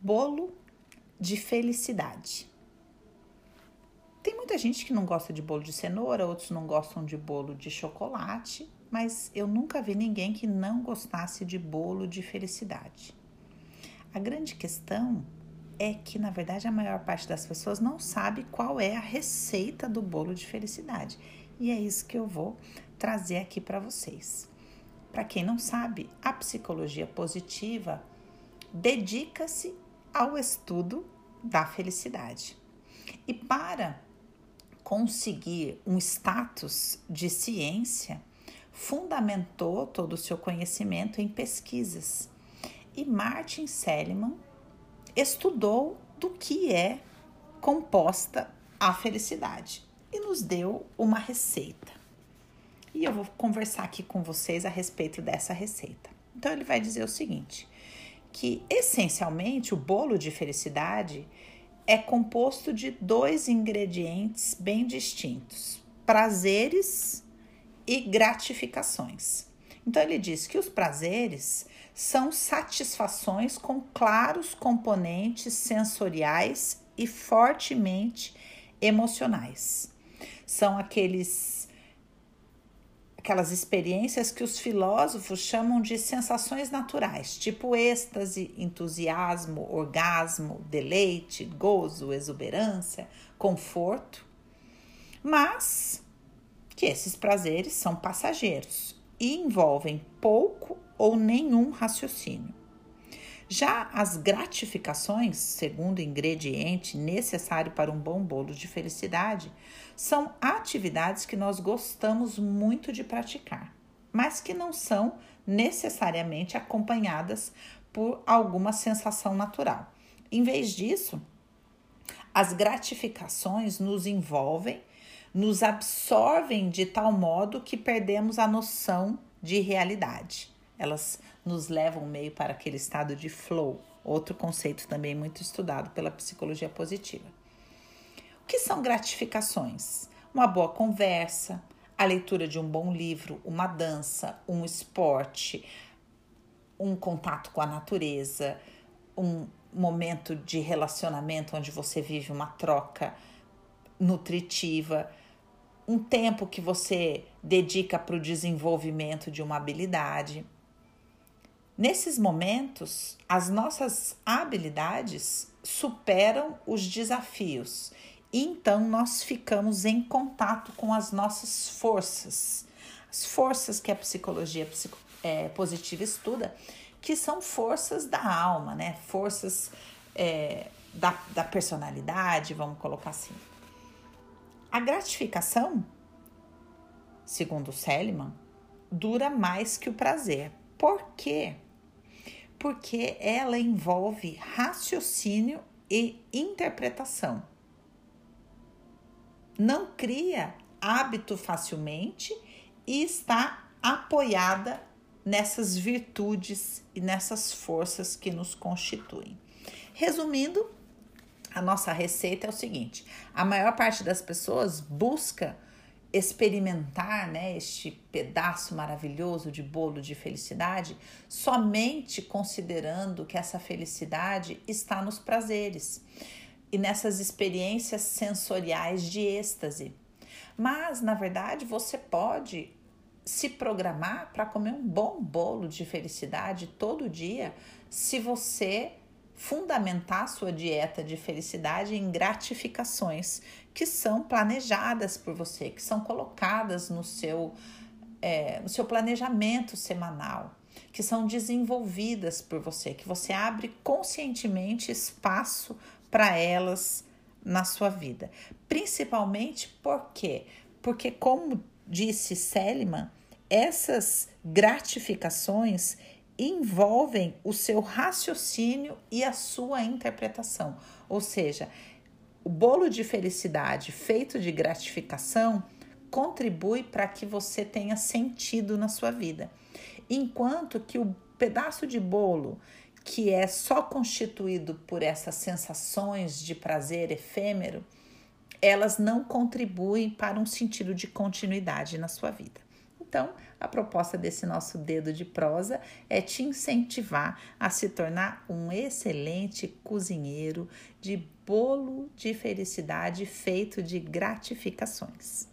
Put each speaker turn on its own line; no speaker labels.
bolo de felicidade. Tem muita gente que não gosta de bolo de cenoura, outros não gostam de bolo de chocolate, mas eu nunca vi ninguém que não gostasse de bolo de felicidade. A grande questão é que, na verdade, a maior parte das pessoas não sabe qual é a receita do bolo de felicidade. E é isso que eu vou trazer aqui para vocês. Para quem não sabe, a psicologia positiva dedica-se ao estudo da felicidade. E para conseguir um status de ciência, fundamentou todo o seu conhecimento em pesquisas. E Martin Seligman estudou do que é composta a felicidade e nos deu uma receita. E eu vou conversar aqui com vocês a respeito dessa receita. Então ele vai dizer o seguinte: que essencialmente o bolo de felicidade é composto de dois ingredientes bem distintos: prazeres e gratificações. Então ele diz que os prazeres são satisfações com claros componentes sensoriais e fortemente emocionais. São aqueles aquelas experiências que os filósofos chamam de sensações naturais, tipo êxtase, entusiasmo, orgasmo, deleite, gozo, exuberância, conforto, mas que esses prazeres são passageiros e envolvem pouco ou nenhum raciocínio. Já as gratificações, segundo ingrediente necessário para um bom bolo de felicidade, são atividades que nós gostamos muito de praticar, mas que não são necessariamente acompanhadas por alguma sensação natural. Em vez disso, as gratificações nos envolvem, nos absorvem de tal modo que perdemos a noção de realidade elas nos levam meio para aquele estado de flow, outro conceito também muito estudado pela psicologia positiva. O que são gratificações? Uma boa conversa, a leitura de um bom livro, uma dança, um esporte, um contato com a natureza, um momento de relacionamento onde você vive uma troca nutritiva, um tempo que você dedica para o desenvolvimento de uma habilidade. Nesses momentos, as nossas habilidades superam os desafios e então nós ficamos em contato com as nossas forças, as forças que a psicologia é, positiva estuda, que são forças da alma, né? Forças é, da, da personalidade, vamos colocar assim. A gratificação, segundo Seliman, dura mais que o prazer. Por quê? Porque ela envolve raciocínio e interpretação. Não cria hábito facilmente e está apoiada nessas virtudes e nessas forças que nos constituem. Resumindo, a nossa receita é o seguinte: a maior parte das pessoas busca experimentar né, este pedaço maravilhoso de bolo de felicidade somente considerando que essa felicidade está nos prazeres e nessas experiências sensoriais de êxtase. Mas, na verdade, você pode se programar para comer um bom bolo de felicidade todo dia se você fundamentar sua dieta de felicidade em gratificações que são planejadas por você, que são colocadas no seu, é, no seu planejamento semanal, que são desenvolvidas por você, que você abre conscientemente espaço para elas na sua vida. Principalmente porque, porque como disse Seliman, essas gratificações envolvem o seu raciocínio e a sua interpretação. Ou seja, o bolo de felicidade feito de gratificação contribui para que você tenha sentido na sua vida. Enquanto que o pedaço de bolo que é só constituído por essas sensações de prazer efêmero, elas não contribuem para um sentido de continuidade na sua vida. Então, a proposta desse nosso dedo de prosa é te incentivar a se tornar um excelente cozinheiro de bolo de felicidade feito de gratificações.